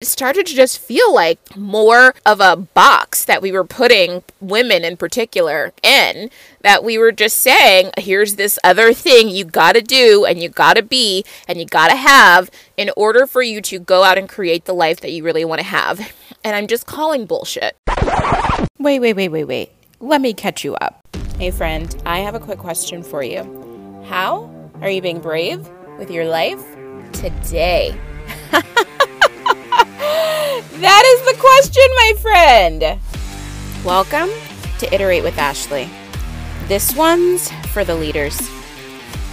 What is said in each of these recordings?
it started to just feel like more of a box that we were putting women in particular in that we were just saying here's this other thing you got to do and you got to be and you got to have in order for you to go out and create the life that you really want to have. And i'm just calling bullshit. Wait wait wait wait wait. Let me catch you up. Hey friend i have a quick question for you. How are you being brave with your life today that is the question, my friend. Welcome to Iterate with Ashley. This one's for the leaders,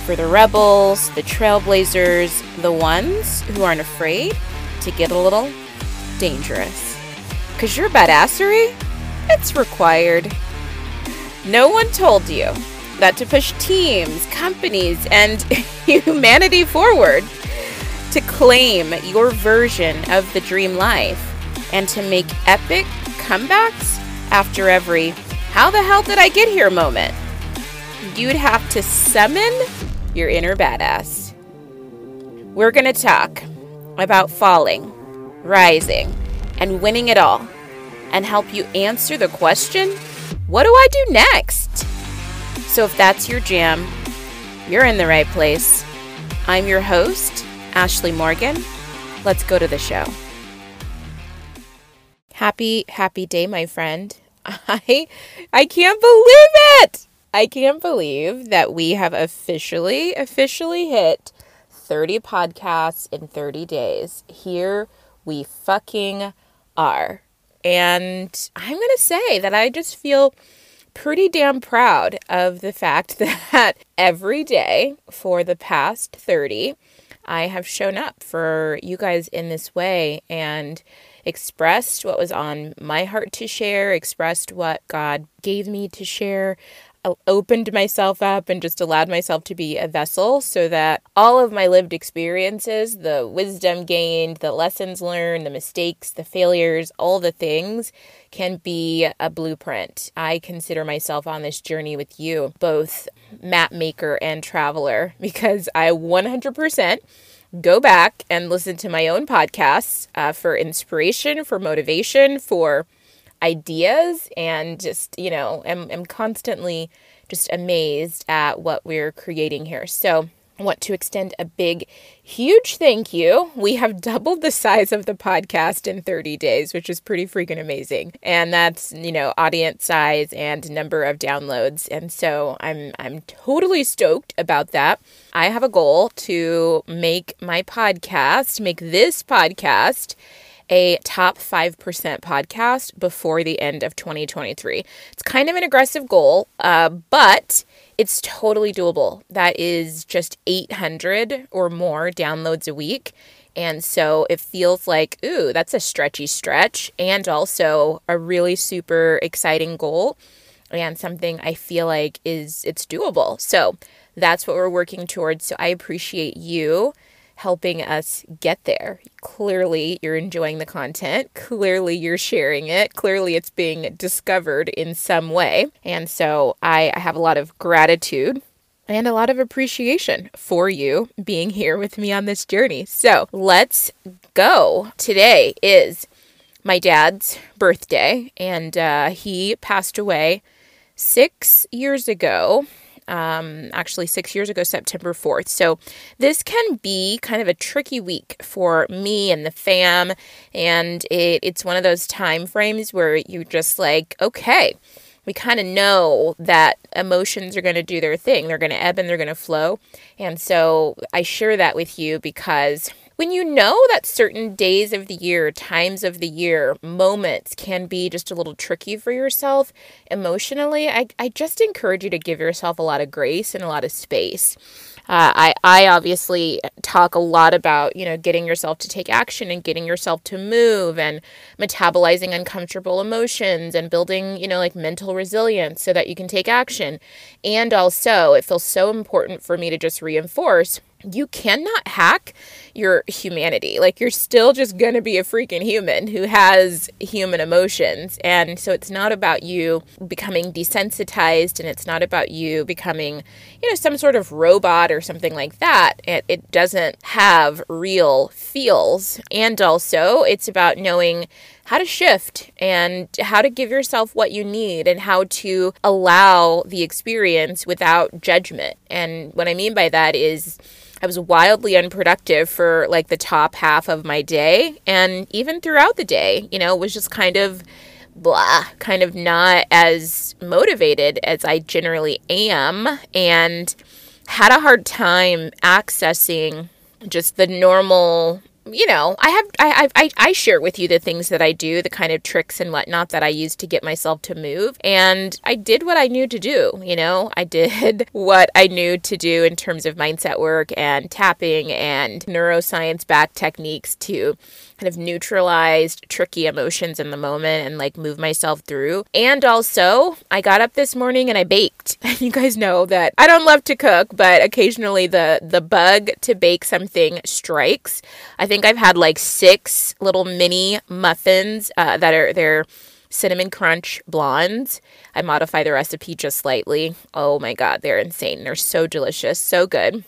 for the rebels, the trailblazers, the ones who aren't afraid to get a little dangerous. Because your badassery, it's required. No one told you that to push teams, companies, and humanity forward, to claim your version of the dream life, and to make epic comebacks after every how the hell did I get here moment. You'd have to summon your inner badass. We're going to talk about falling, rising, and winning it all, and help you answer the question what do I do next? So, if that's your jam, you're in the right place. I'm your host, Ashley Morgan. Let's go to the show. Happy, happy day, my friend. I I can't believe it. I can't believe that we have officially officially hit 30 podcasts in 30 days. Here we fucking are. And I'm going to say that I just feel pretty damn proud of the fact that every day for the past 30 I have shown up for you guys in this way and expressed what was on my heart to share, expressed what God gave me to share, opened myself up and just allowed myself to be a vessel so that all of my lived experiences, the wisdom gained, the lessons learned, the mistakes, the failures, all the things can be a blueprint. I consider myself on this journey with you, both map maker and traveler, because I 100% go back and listen to my own podcasts uh, for inspiration, for motivation, for ideas, and just, you know, am, am constantly just amazed at what we're creating here. So, I want to extend a big, huge thank you. We have doubled the size of the podcast in 30 days, which is pretty freaking amazing. And that's, you know, audience size and number of downloads. And so I'm I'm totally stoked about that. I have a goal to make my podcast, make this podcast a top 5% podcast before the end of 2023. It's kind of an aggressive goal, uh, but it's totally doable. That is just 800 or more downloads a week. And so it feels like, ooh, that's a stretchy stretch and also a really super exciting goal and something I feel like is it's doable. So that's what we're working towards. So I appreciate you helping us get there. Clearly, you're enjoying the content. Clearly, you're sharing it. Clearly, it's being discovered in some way. And so I, I have a lot of gratitude and a lot of appreciation for you being here with me on this journey. So let's go. Today is my dad's birthday, and uh, he passed away six years ago um, actually six years ago, September 4th. So this can be kind of a tricky week for me and the fam. And it, it's one of those time frames where you're just like, okay, we kind of know that emotions are going to do their thing. They're going to ebb and they're going to flow. And so I share that with you because when you know that certain days of the year, times of the year, moments can be just a little tricky for yourself emotionally, I, I just encourage you to give yourself a lot of grace and a lot of space. Uh, I, I obviously talk a lot about, you know, getting yourself to take action and getting yourself to move and metabolizing uncomfortable emotions and building, you know, like mental resilience so that you can take action. And also, it feels so important for me to just reinforce you cannot hack your humanity. Like you're still just going to be a freaking human who has human emotions. And so it's not about you becoming desensitized and it's not about you becoming, you know, some sort of robot or something like that. It, it doesn't have real feels. And also, it's about knowing how to shift and how to give yourself what you need and how to allow the experience without judgment. And what I mean by that is, I was wildly unproductive for like the top half of my day and even throughout the day, you know, was just kind of blah, kind of not as motivated as I generally am and had a hard time accessing just the normal you know, I have I, I I share with you the things that I do, the kind of tricks and whatnot that I use to get myself to move, and I did what I knew to do. You know, I did what I knew to do in terms of mindset work and tapping and neuroscience backed techniques to kind of neutralized tricky emotions in the moment and like move myself through. And also, I got up this morning and I baked. you guys know that I don't love to cook, but occasionally the the bug to bake something strikes. I think I've had like six little mini muffins uh, that are they're cinnamon crunch blondes. I modify the recipe just slightly. Oh my god, they're insane. They're so delicious, so good.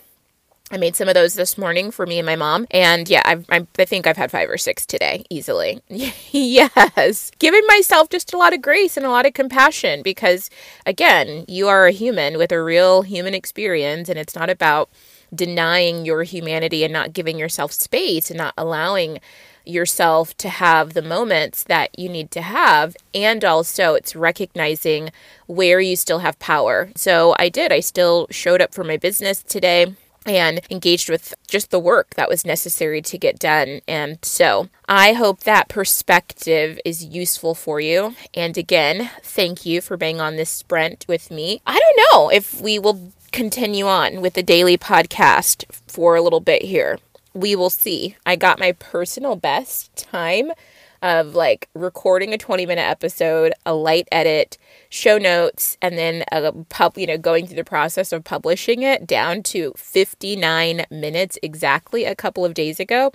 I made some of those this morning for me and my mom. And yeah, I've, i I think I've had five or six today easily. yes. Giving myself just a lot of grace and a lot of compassion because, again, you are a human with a real human experience. And it's not about denying your humanity and not giving yourself space and not allowing yourself to have the moments that you need to have. And also, it's recognizing where you still have power. So I did. I still showed up for my business today and engaged with just the work that was necessary to get done. And so I hope that perspective is useful for you. And again, thank you for being on this sprint with me. I don't know if we will continue on with the daily podcast for a little bit here. We will see. I got my personal best time of like recording a 20 minute episode, a light edit, show notes, and then a pub, you know, going through the process of publishing it down to 59 minutes exactly a couple of days ago.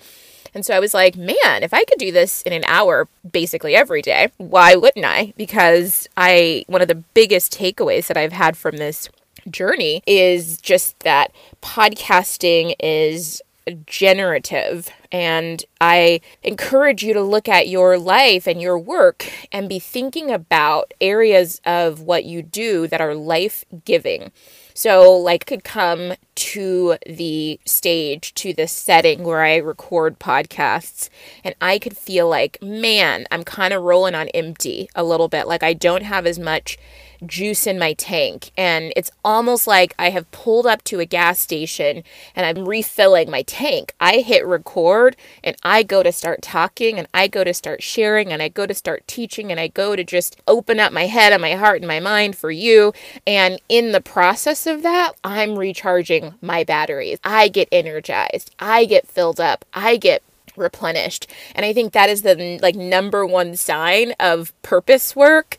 And so I was like, man, if I could do this in an hour basically every day, why wouldn't I? Because I, one of the biggest takeaways that I've had from this journey is just that podcasting is generative. And I encourage you to look at your life and your work and be thinking about areas of what you do that are life giving. So, like, could come to the stage, to the setting where I record podcasts, and I could feel like, man, I'm kind of rolling on empty a little bit. Like, I don't have as much juice in my tank. And it's almost like I have pulled up to a gas station and I'm refilling my tank. I hit record and I go to start talking and I go to start sharing and I go to start teaching and I go to just open up my head and my heart and my mind for you. And in the process of that, I'm recharging my batteries. I get energized. I get filled up. I get replenished. And I think that is the like number one sign of purpose work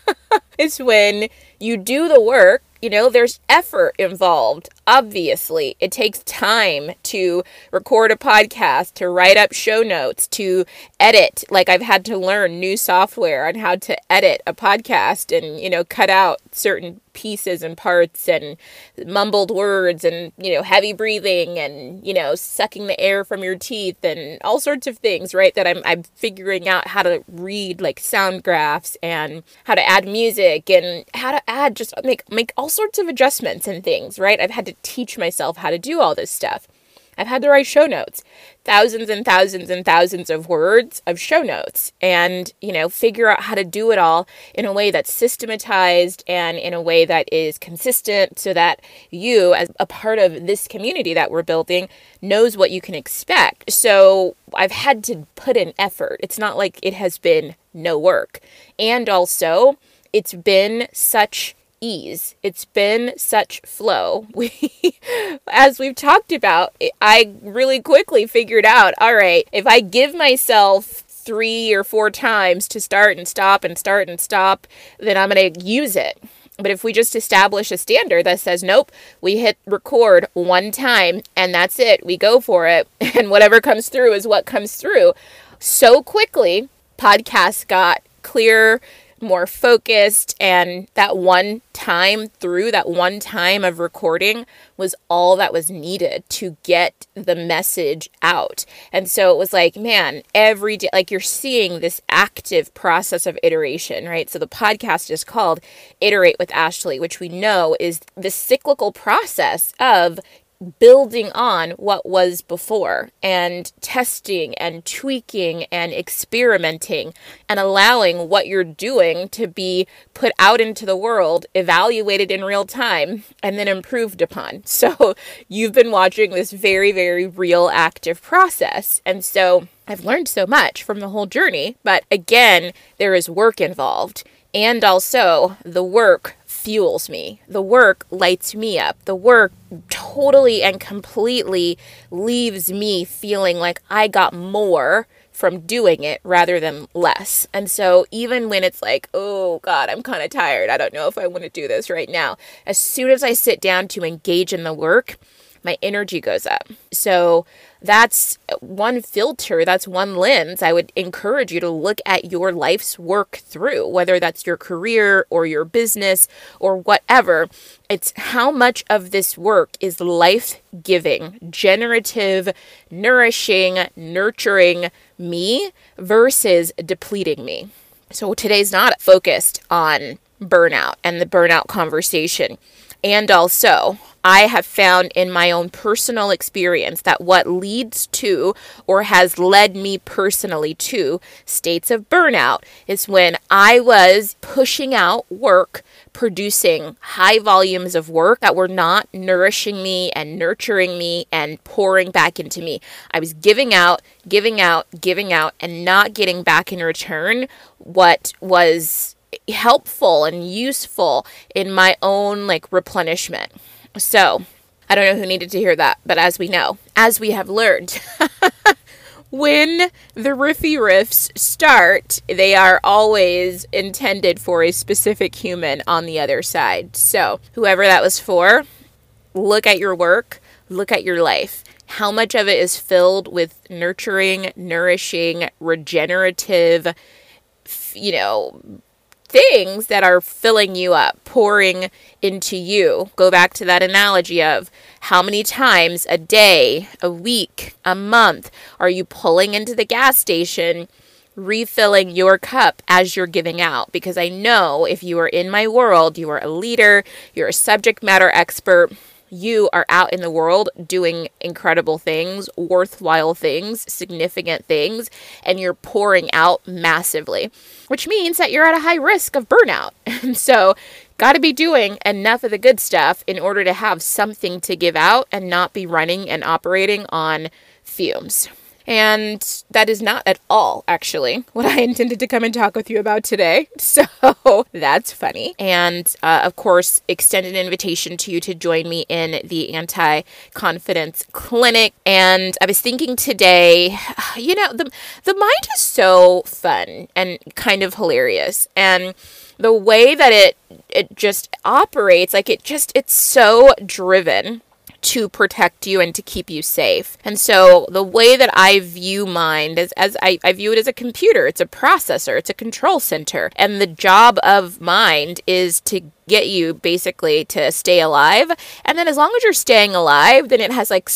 is when you do the work you know, there's effort involved. Obviously, it takes time to record a podcast, to write up show notes, to edit. Like, I've had to learn new software on how to edit a podcast and, you know, cut out certain pieces and parts and mumbled words and, you know, heavy breathing and, you know, sucking the air from your teeth and all sorts of things, right? That I'm, I'm figuring out how to read like sound graphs and how to add music and how to add just make, make all sorts of adjustments and things, right? I've had to teach myself how to do all this stuff. I've had to write show notes, thousands and thousands and thousands of words of show notes, and, you know, figure out how to do it all in a way that's systematized and in a way that is consistent so that you, as a part of this community that we're building, knows what you can expect. So I've had to put in effort. It's not like it has been no work. And also, it's been such ease. It's been such flow. We, as we've talked about, I really quickly figured out all right, if I give myself three or four times to start and stop and start and stop, then I'm going to use it. But if we just establish a standard that says, nope, we hit record one time and that's it, we go for it, and whatever comes through is what comes through, so quickly, podcasts got clear more focused and that one time through that one time of recording was all that was needed to get the message out. And so it was like, man, every day like you're seeing this active process of iteration, right? So the podcast is called Iterate with Ashley, which we know is the cyclical process of building on what was before and testing and tweaking and experimenting and allowing what you're doing to be put out into the world, evaluated in real time, and then improved upon. So you've been watching this very, very real active process. And so I've learned so much from the whole journey. But again, there is work involved. And also, the work fuels me. The work lights me up. The work totally and completely leaves me feeling like I got more from doing it rather than less. And so even when it's like, oh God, I'm kind of tired. I don't know if I want to do this right now. As soon as I sit down to engage in the work, my energy goes up. So that's one filter, that's one lens I would encourage you to look at your life's work through, whether that's your career or your business or whatever. It's how much of this work is life giving, generative, nourishing, nurturing me versus depleting me. So today's not focused on burnout and the burnout conversation. And also, I have found in my own personal experience that what leads to or has led me personally to states of burnout is when I was pushing out work, producing high volumes of work that were not nourishing me and nurturing me and pouring back into me. I was giving out, giving out, giving out, and not getting back in return what was helpful and useful in my own like replenishment. So, I don't know who needed to hear that, but as we know, as we have learned, when the riffy riffs start, they are always intended for a specific human on the other side. So, whoever that was for, look at your work, look at your life. How much of it is filled with nurturing, nourishing, regenerative, you know, things that are filling you up, pouring into you. Go back to that analogy of how many times a day, a week, a month are you pulling into the gas station, refilling your cup as you're giving out? Because I know if you are in my world, you are a leader, you're a subject matter expert you are out in the world doing incredible things, worthwhile things, significant things, and you're pouring out massively, which means that you're at a high risk of burnout. And so, got to be doing enough of the good stuff in order to have something to give out and not be running and operating on fumes. And that is not at all, actually, what I intended to come and talk with you about today. So that's funny. And uh, of course, extended invitation to you to join me in the anti confidence clinic. And I was thinking today, you know, the, the mind is so fun and kind of hilarious. And the way that it it just operates like it just it's so driven to protect you and to keep you safe. And so the way that I view mind is as I, I view it as a computer, it's a processor, it's a control center. And the job of mind is to get you basically to stay alive. And then as long as you're staying alive, then it has like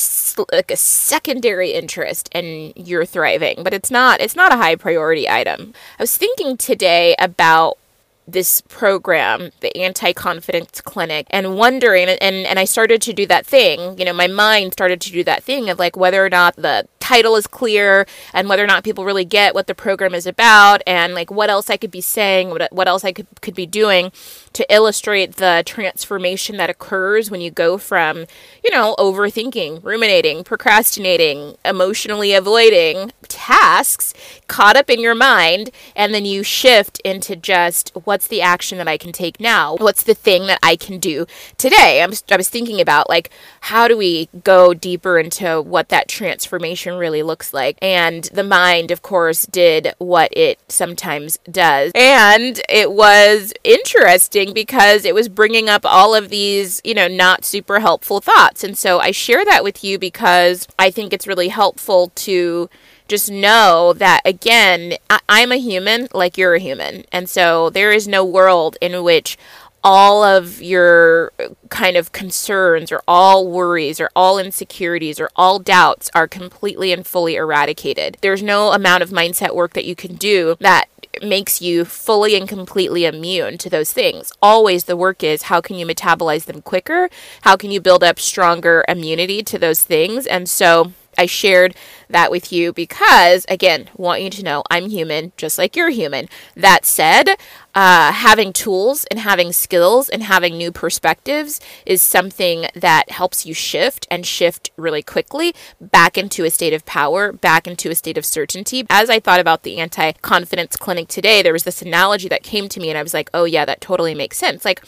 like a secondary interest and you're thriving. But it's not it's not a high priority item. I was thinking today about this program, the anti confidence clinic, and wondering, and, and I started to do that thing, you know, my mind started to do that thing of like whether or not the title is clear and whether or not people really get what the program is about and like what else I could be saying, what, what else I could, could be doing to illustrate the transformation that occurs when you go from, you know, overthinking, ruminating, procrastinating, emotionally avoiding tasks caught up in your mind, and then you shift into just what's the action that I can take now? What's the thing that I can do today? I'm, I was thinking about like, how do we go deeper into what that transformation really looks like. And the mind, of course, did what it sometimes does. And it was interesting because it was bringing up all of these, you know, not super helpful thoughts. And so I share that with you because I think it's really helpful to just know that again I- am a human like you're a human and so there is no world in which all of your kind of concerns or all worries or all insecurities or all doubts are completely and fully eradicated. There's no amount of mindset work that you can do that makes you fully and completely immune to those things. Always the work is how can you metabolize them quicker? How can you build up stronger immunity to those things? And so I shared that with you because, again, want you to know I'm human just like you're human. That said, uh, having tools and having skills and having new perspectives is something that helps you shift and shift really quickly back into a state of power, back into a state of certainty. As I thought about the anti confidence clinic today, there was this analogy that came to me, and I was like, oh, yeah, that totally makes sense. Like,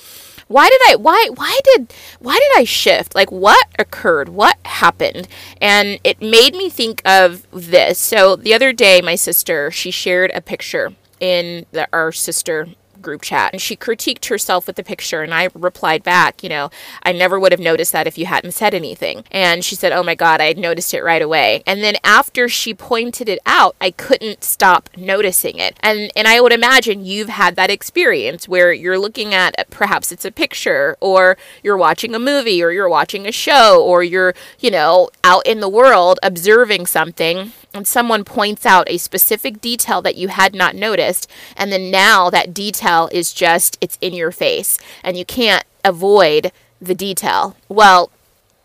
why did I why why did why did I shift? Like what occurred? What happened? And it made me think of this. So the other day my sister, she shared a picture in the, our sister group chat. And she critiqued herself with the picture, and I replied back, you know, I never would have noticed that if you hadn't said anything. And she said, Oh my God, I noticed it right away. And then after she pointed it out, I couldn't stop noticing it. And and I would imagine you've had that experience where you're looking at perhaps it's a picture, or you're watching a movie, or you're watching a show, or you're, you know, out in the world observing something and someone points out a specific detail that you had not noticed and then now that detail is just it's in your face and you can't avoid the detail well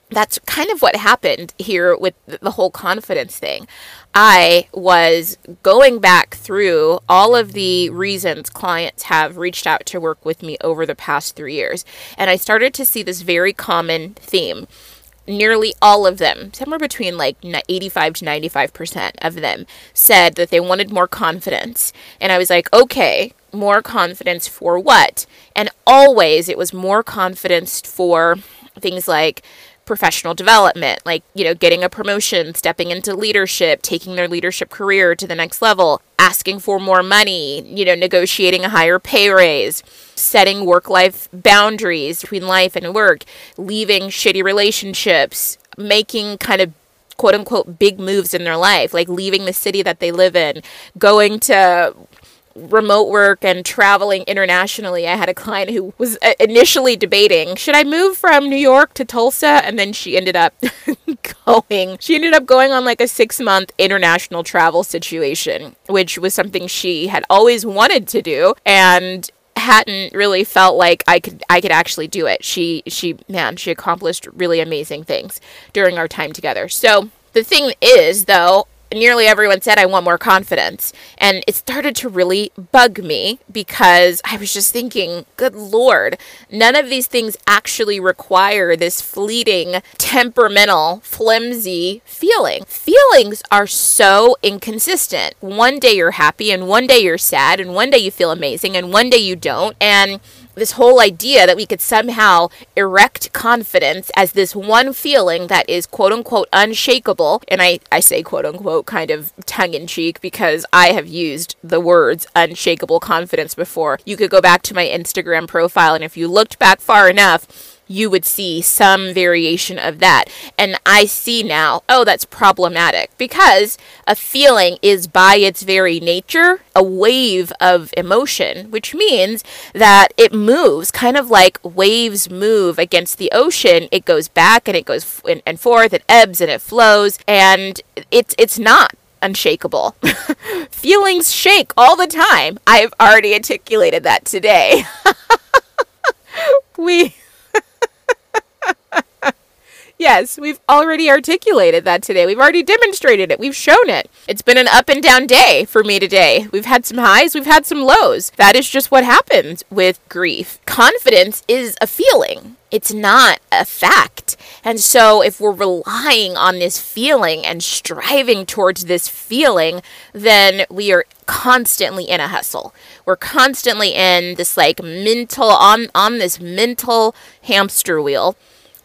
that's kind of what happened here with the whole confidence thing. I was going back through all of the reasons clients have reached out to work with me over the past three years, and I started to see this very common theme nearly all of them, somewhere between like 85 to 95% of them, said that they wanted more confidence. And I was like, okay, more confidence for what? And always it was more confidence for things like professional development, like, you know, getting a promotion, stepping into leadership, taking their leadership career to the next level, asking for more money, you know, negotiating a higher pay raise, setting work life boundaries between life and work, leaving shitty relationships, making kind of quote unquote big moves in their life, like leaving the city that they live in, going to remote work and traveling internationally, I had a client who was uh, initially debating should I move from New York to Tulsa? And then she ended up going. She ended up going on like a six month international travel situation, which was something she had always wanted to do. And hadn't really felt like I could I could actually do it. She she man, she accomplished really amazing things during our time together. So the thing is though, nearly everyone said I want more confidence. And it started to really bug me because I was just thinking, good lord, none of these things actually require this fleeting, temperamental, flimsy feeling. Feelings are so inconsistent. One day you're happy, and one day you're sad, and one day you feel amazing, and one day you don't. And this whole idea that we could somehow erect confidence as this one feeling that is quote unquote unshakable. And I, I say quote unquote kind of tongue in cheek because I have used the words unshakable confidence before. You could go back to my Instagram profile, and if you looked back far enough, you would see some variation of that. And I see now, oh, that's problematic because a feeling is by its very nature a wave of emotion, which means that it moves kind of like waves move against the ocean. It goes back and it goes f- and forth, it ebbs and it flows, and it's it's not unshakable. Feelings shake all the time. I've already articulated that today. we Yes, we've already articulated that today. We've already demonstrated it. We've shown it. It's been an up and down day for me today. We've had some highs, we've had some lows. That is just what happens with grief. Confidence is a feeling. It's not a fact. And so, if we're relying on this feeling and striving towards this feeling, then we are constantly in a hustle. We're constantly in this like mental on on this mental hamster wheel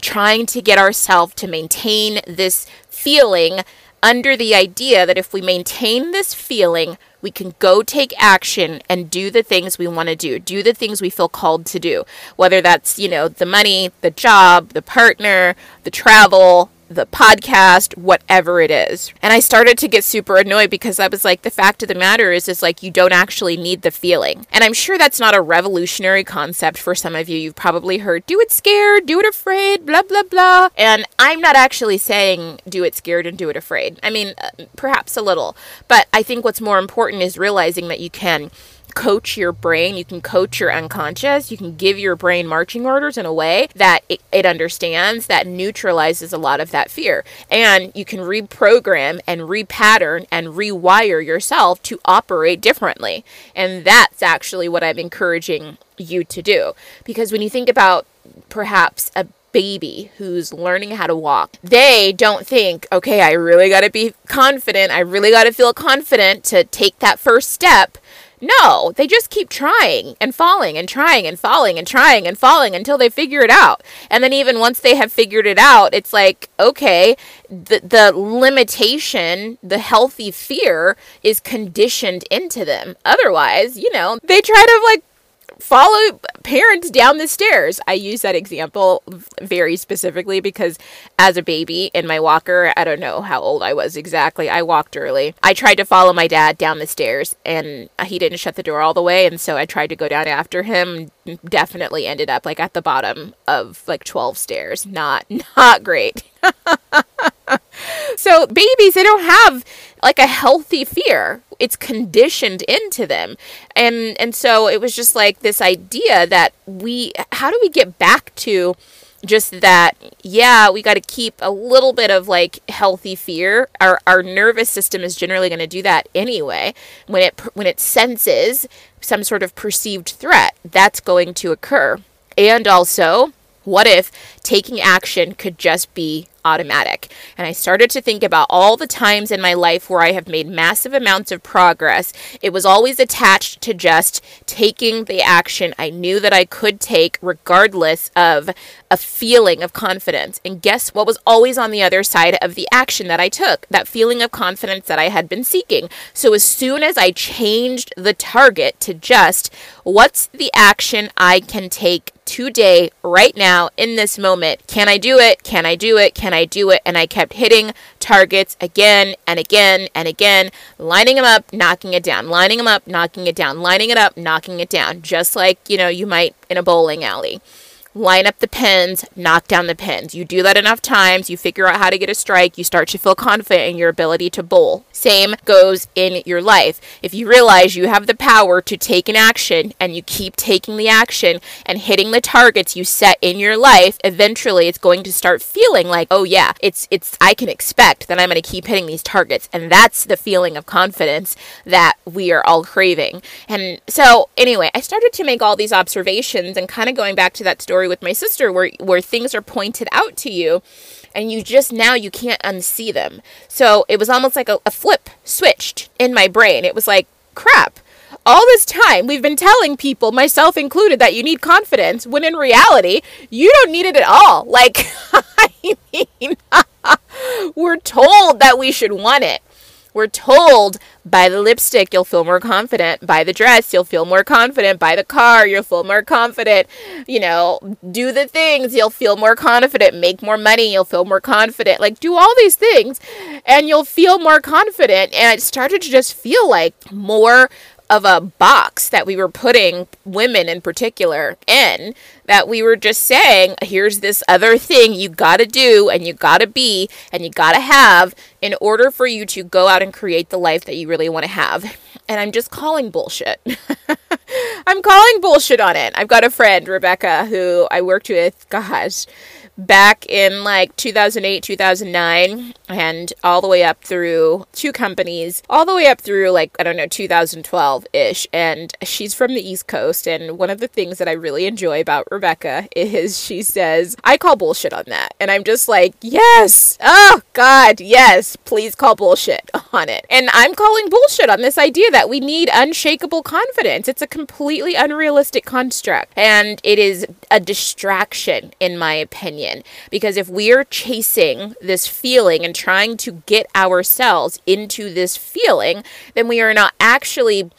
trying to get ourselves to maintain this feeling under the idea that if we maintain this feeling, we can go take action and do the things we want to do, do the things we feel called to do, whether that's, you know, the money, the job, the partner, the travel, the podcast, whatever it is. And I started to get super annoyed because I was like, the fact of the matter is, is like you don't actually need the feeling. And I'm sure that's not a revolutionary concept for some of you. You've probably heard, do it scared, do it afraid, blah, blah, blah. And I'm not actually saying do it scared and do it afraid. I mean, uh, perhaps a little. But I think what's more important is realizing that you can coach your brain, you can coach your unconscious, you can give your brain marching orders in a way that it, it, understands that neutralizes a lot of that fear. And you can reprogram and repattern and rewire yourself to operate differently. And that's actually what I'm encouraging you to do. Because when you think about perhaps a baby who's learning how to walk, they don't think, okay, I really got to be confident. I really got to feel confident to take that first step no, they just keep trying and falling and trying and falling and trying and falling until they figure it out. And then even once they have figured it out, it's like, okay, the the limitation, the healthy fear is conditioned into them. Otherwise, you know, they try to like follow parents down the stairs. I use that example very specifically because as a baby in my walker, I don't know how old I was exactly. I walked early. I tried to follow my dad down the stairs and he didn't shut the door all the way. And so I tried to go down after him. Definitely ended up like at the bottom of like 12 stairs. Not, not great. so babies, they don't have like a healthy fear. It's conditioned into them. And and so it was just like this idea that we how do we get back to just that yeah we got to keep a little bit of like healthy fear our our nervous system is generally going to do that anyway when it when it senses some sort of perceived threat that's going to occur and also what if taking action could just be automatic. And I started to think about all the times in my life where I have made massive amounts of progress. It was always attached to just taking the action I knew that I could take, regardless of a feeling of confidence. And guess what was always on the other side of the action that I took? That feeling of confidence that I had been seeking. So as soon as I changed the target to just what's the action I can take today, right now, in this moment. Can I do it? Can I do it? Can I do it? And I kept hitting targets again and again and again, lining them up, knocking it down, lining them up, knocking it down, lining it up, knocking it down, just like, you know, you might in a bowling alley line up the pins, knock down the pins. You do that enough times, you figure out how to get a strike, you start to feel confident in your ability to bowl. Same goes in your life. If you realize you have the power to take an action and you keep taking the action and hitting the targets you set in your life, eventually it's going to start feeling like, "Oh yeah, it's it's I can expect that I'm going to keep hitting these targets." And that's the feeling of confidence that we are all craving. And so, anyway, I started to make all these observations and kind of going back to that story story with my sister where where things are pointed out to you and you just now you can't unsee them. So it was almost like a, a flip switched in my brain. It was like, crap, all this time we've been telling people, myself included, that you need confidence when in reality, you don't need it at all. Like, I mean, we're told that we should want it. We're told buy the lipstick, you'll feel more confident. Buy the dress, you'll feel more confident. Buy the car, you'll feel more confident. You know, do the things, you'll feel more confident. Make more money, you'll feel more confident. Like, do all these things and you'll feel more confident. And it started to just feel like more of a box that we were putting women in particular in that we were just saying here's this other thing you got to do and you got to be and you got to have in order for you to go out and create the life that you really want to have. And i'm just calling bullshit. I'm calling bullshit on it. I've got a friend rebecca who i worked with gosh back in like 2008, 2009, and all the way up through two companies, all the way up through like, I don't know, 2012 ish. And she's from the East Coast. And one of the things that I really enjoy about Rebecca is she says, I call bullshit on that. And I'm just like, yes, oh God, yes, please call bullshit on it. And I'm calling bullshit on this idea that we need unshakable confidence. It's a completely unrealistic construct. And it is a distraction, in my opinion opinion. Because if we're chasing this feeling and trying to get ourselves into this feeling, then we are not actually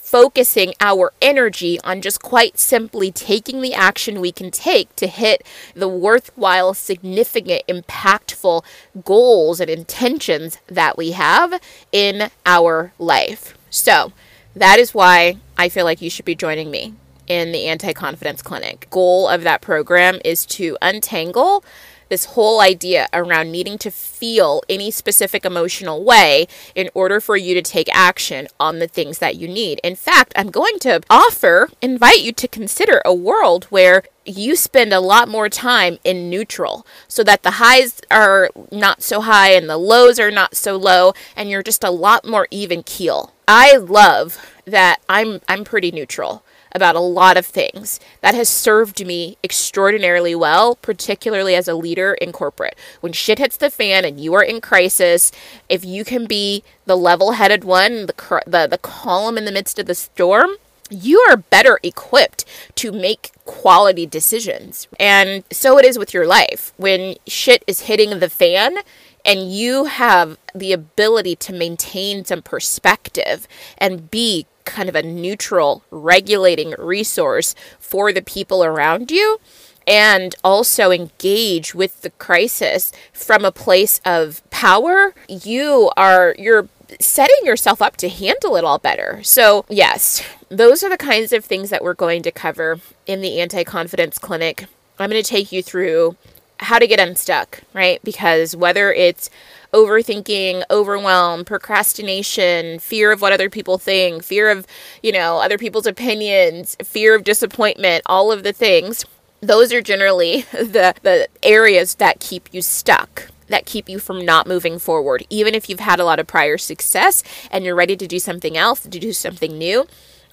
focusing our energy on just quite simply taking the action we can take to hit the worthwhile, significant, impactful goals and intentions that we have in our life. So, that is why I feel like you should be joining me in the Anti Confidence Clinic. Goal of that program is to untangle this whole idea around needing to feel any specific emotional way in order for you to take action on the things that you need. In fact, I'm going to offer, invite you to consider a world where you spend a lot more time in neutral so that the highs are not so high and the lows are not so low and you're just a lot more even keel. I love that I'm I'm pretty neutral about a lot of things. That has served me extraordinarily well, particularly as a leader in corporate. When shit hits the fan and you are in crisis, if you can be the level-headed one, the the, the calm in the midst of the storm, you are better equipped to make quality decisions. And so it is with your life. When shit is hitting the fan, and you have the ability to maintain some perspective and be kind of a neutral regulating resource for the people around you and also engage with the crisis from a place of power you are you're setting yourself up to handle it all better. So yes those are the kinds of things that we're going to cover in the anti-confidence clinic. I'm going to take you through how to get unstuck right because whether it's overthinking, overwhelm, procrastination, fear of what other people think, fear of, you know, other people's opinions, fear of disappointment, all of the things. Those are generally the the areas that keep you stuck that keep you from not moving forward. Even if you've had a lot of prior success and you're ready to do something else, to do something new.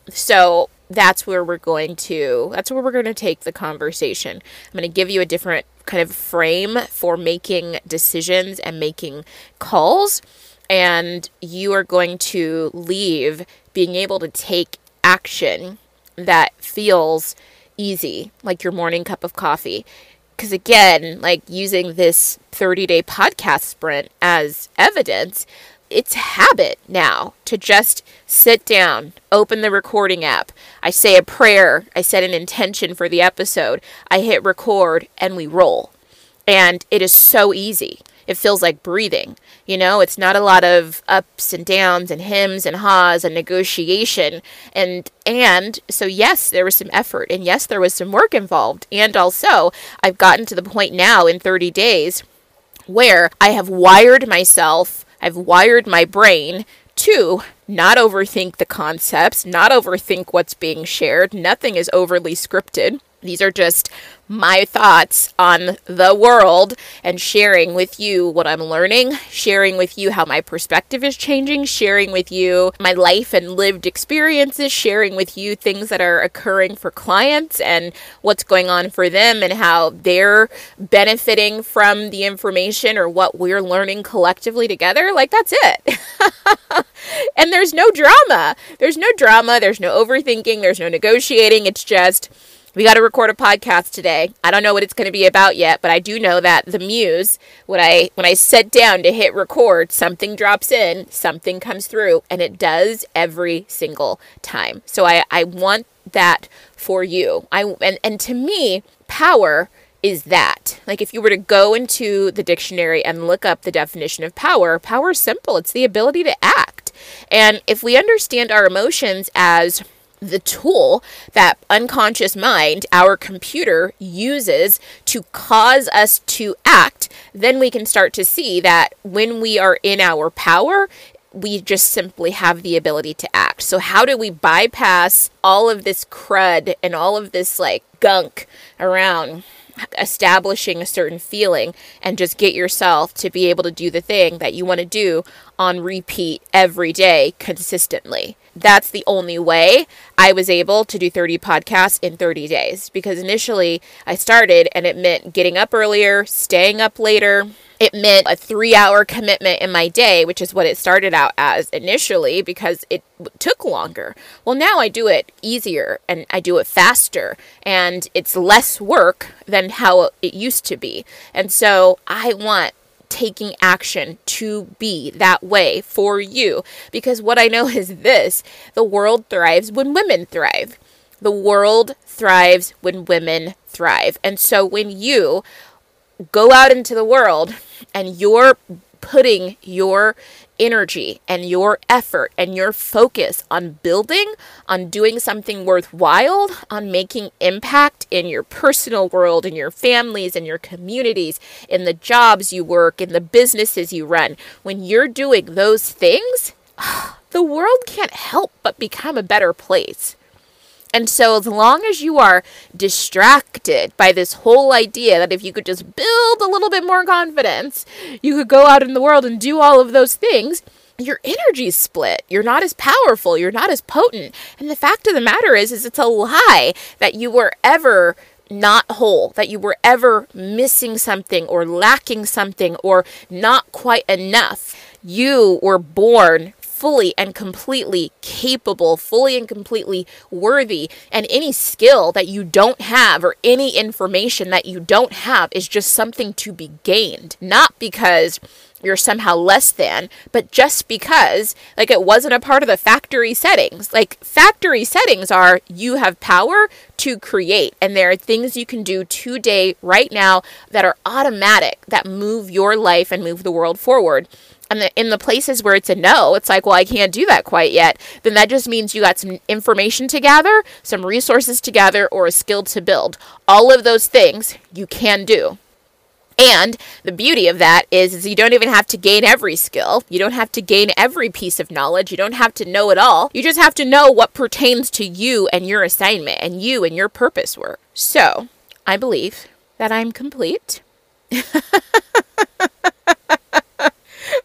So that's where we're going to that's where we're going to take the conversation. I'm going to give you a different kind of frame for making decisions and making calls. And you are going to leave being able to take action that feels easy, like your morning cup of coffee. Because again, like using this 30 day podcast sprint as evidence, it's habit now to just sit down, open the recording app. I say a prayer, I set an intention for the episode, I hit record, and we roll. And it is so easy. It feels like breathing. You know, it's not a lot of ups and downs and hims and haws and negotiation. And and so yes, there was some effort and yes, there was some work involved. And also, I've gotten to the point now in 30 days where I have wired myself I've wired my brain to not overthink the concepts, not overthink what's being shared. Nothing is overly scripted. These are just my thoughts on the world and sharing with you what I'm learning, sharing with you how my perspective is changing, sharing with you my life and lived experiences, sharing with you things that are occurring for clients and what's going on for them and how they're benefiting from the information or what we're learning collectively together. Like, that's it. and there's no drama. There's no drama. There's no overthinking. There's no negotiating. It's just, we got to record a podcast today. I don't know what it's going to be about yet, but I do know that the muse, when I when I sit down to hit record, something drops in, something comes through, and it does every single time. So I I want that for you. I and and to me, power is that. Like if you were to go into the dictionary and look up the definition of power, power is simple. It's the ability to act. And if we understand our emotions as the tool that unconscious mind, our computer, uses to cause us to act, then we can start to see that when we are in our power, we just simply have the ability to act. So, how do we bypass all of this crud and all of this like gunk around establishing a certain feeling and just get yourself to be able to do the thing that you want to do on repeat every day consistently. That's the only way I was able to do 30 podcasts in 30 days because initially I started and it meant getting up earlier, staying up later, it meant a three hour commitment in my day, which is what it started out as initially because it took longer. Well, now I do it easier and I do it faster and it's less work than how it used to be. And so I want taking action to be that way for you because what I know is this the world thrives when women thrive. The world thrives when women thrive. And so when you go out into the world and you're putting your energy and your effort and your focus on building, on doing something worthwhile, on making impact in your personal world, in your families, in your communities, in the jobs you work, in the businesses you run, when you're doing those things, the world can't help but become a better place. And so, as long as you are distracted by this whole idea that if you could just build a little bit more confidence, you could go out in the world and do all of those things, your energy's split. You're not as powerful. You're not as potent. And the fact of the matter is, is it's a lie that you were ever not whole, that you were ever missing something or lacking something or not quite enough. You were born fully and completely capable, fully and completely worthy. And any skill that you don't have or any information that you don't have is just something to be gained, not because you're somehow less than, but just because, like, it wasn't a part of the factory settings. Like, factory settings are you have power to create, and there are things you can do today, right now, that are automatic, that move your life and move the world forward and the, in the places where it's a no, it's like, well, I can't do that quite yet, then that just means you got some information to gather, some resources to gather, or a skill to build. All of those things you can do. And the beauty of that is, is you don't even have to gain every skill. You don't have to gain every piece of knowledge. You don't have to know it all. You just have to know what pertains to you and your assignment and you and your purpose work. So, I believe that I'm complete.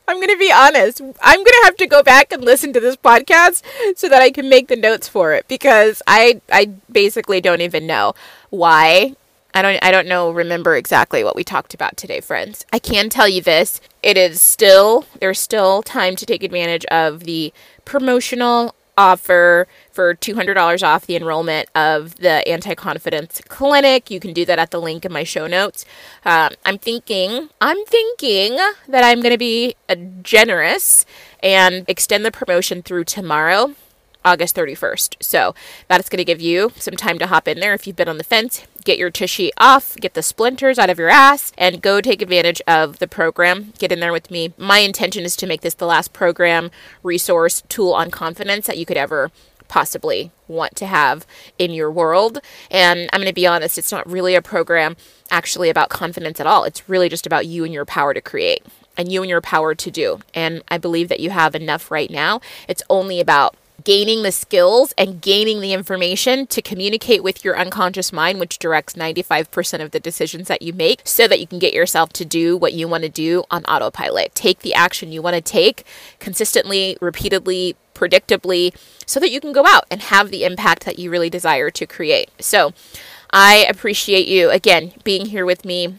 I'm going to be honest. I'm going to have to go back and listen to this podcast so that I can make the notes for it because I I basically don't even know why. I don't I don't know remember exactly what we talked about today, friends. I can tell you this. It is still there's still time to take advantage of the promotional offer for $200 off the enrollment of the Anti Confidence Clinic. You can do that at the link in my show notes. Um, I'm thinking, I'm thinking that I'm going to be generous and extend the promotion through tomorrow. August 31st. So that's going to give you some time to hop in there if you've been on the fence, get your tushy off, get the splinters out of your ass, and go take advantage of the program. Get in there with me. My intention is to make this the last program, resource, tool on confidence that you could ever possibly want to have in your world. And I'm going to be honest, it's not really a program actually about confidence at all. It's really just about you and your power to create and you and your power to do. And I believe that you have enough right now. It's only about gaining the skills and gaining the information to communicate with your unconscious mind, which directs 95% of the decisions that you make, so that you can get yourself to do what you want to do on autopilot. Take the action you want to take consistently, repeatedly, predictably, so that you can go out and have the impact that you really desire to create. So, I appreciate you again being here with me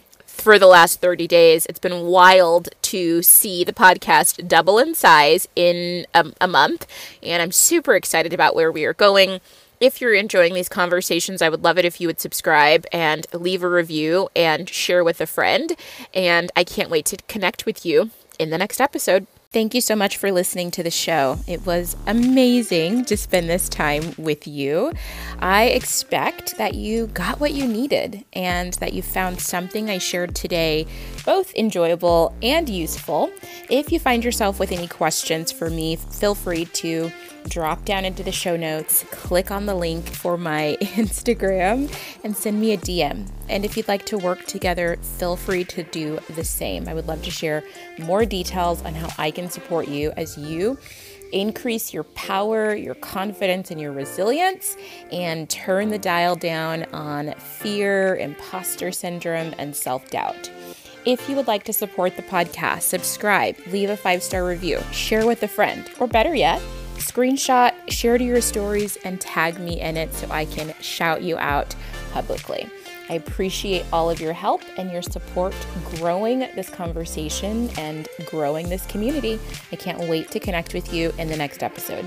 for the last 30 days. It's been wild to see the podcast double in size in a, a, month, and I'm super excited about where we are going. If you're enjoying these conversations, I would love it if you would subscribe and leave a review and share with a friend. And I can't wait to connect with you in the next episode. Thank you so much for listening to the show. It was amazing to spend this time with you. I expect that you got what you needed and that you found something I shared today both enjoyable and useful. If you find yourself with any questions for me, feel free to drop down into the show notes, click on the link for my Instagram, and send me a DM. And if you'd like to work together, feel free to do the same. I would love to share more details on how I can support you as you increase your power, your confidence, and your resilience, and turn the dial down on fear, imposter syndrome, and self doubt. If you would like to support the podcast, subscribe, leave a five star review, share with a friend, or better yet, screenshot, share to your stories, and tag me in it so I can shout you out publicly. I appreciate all of your help and your support growing this conversation and growing this community. I can't wait to connect with you in the next episode.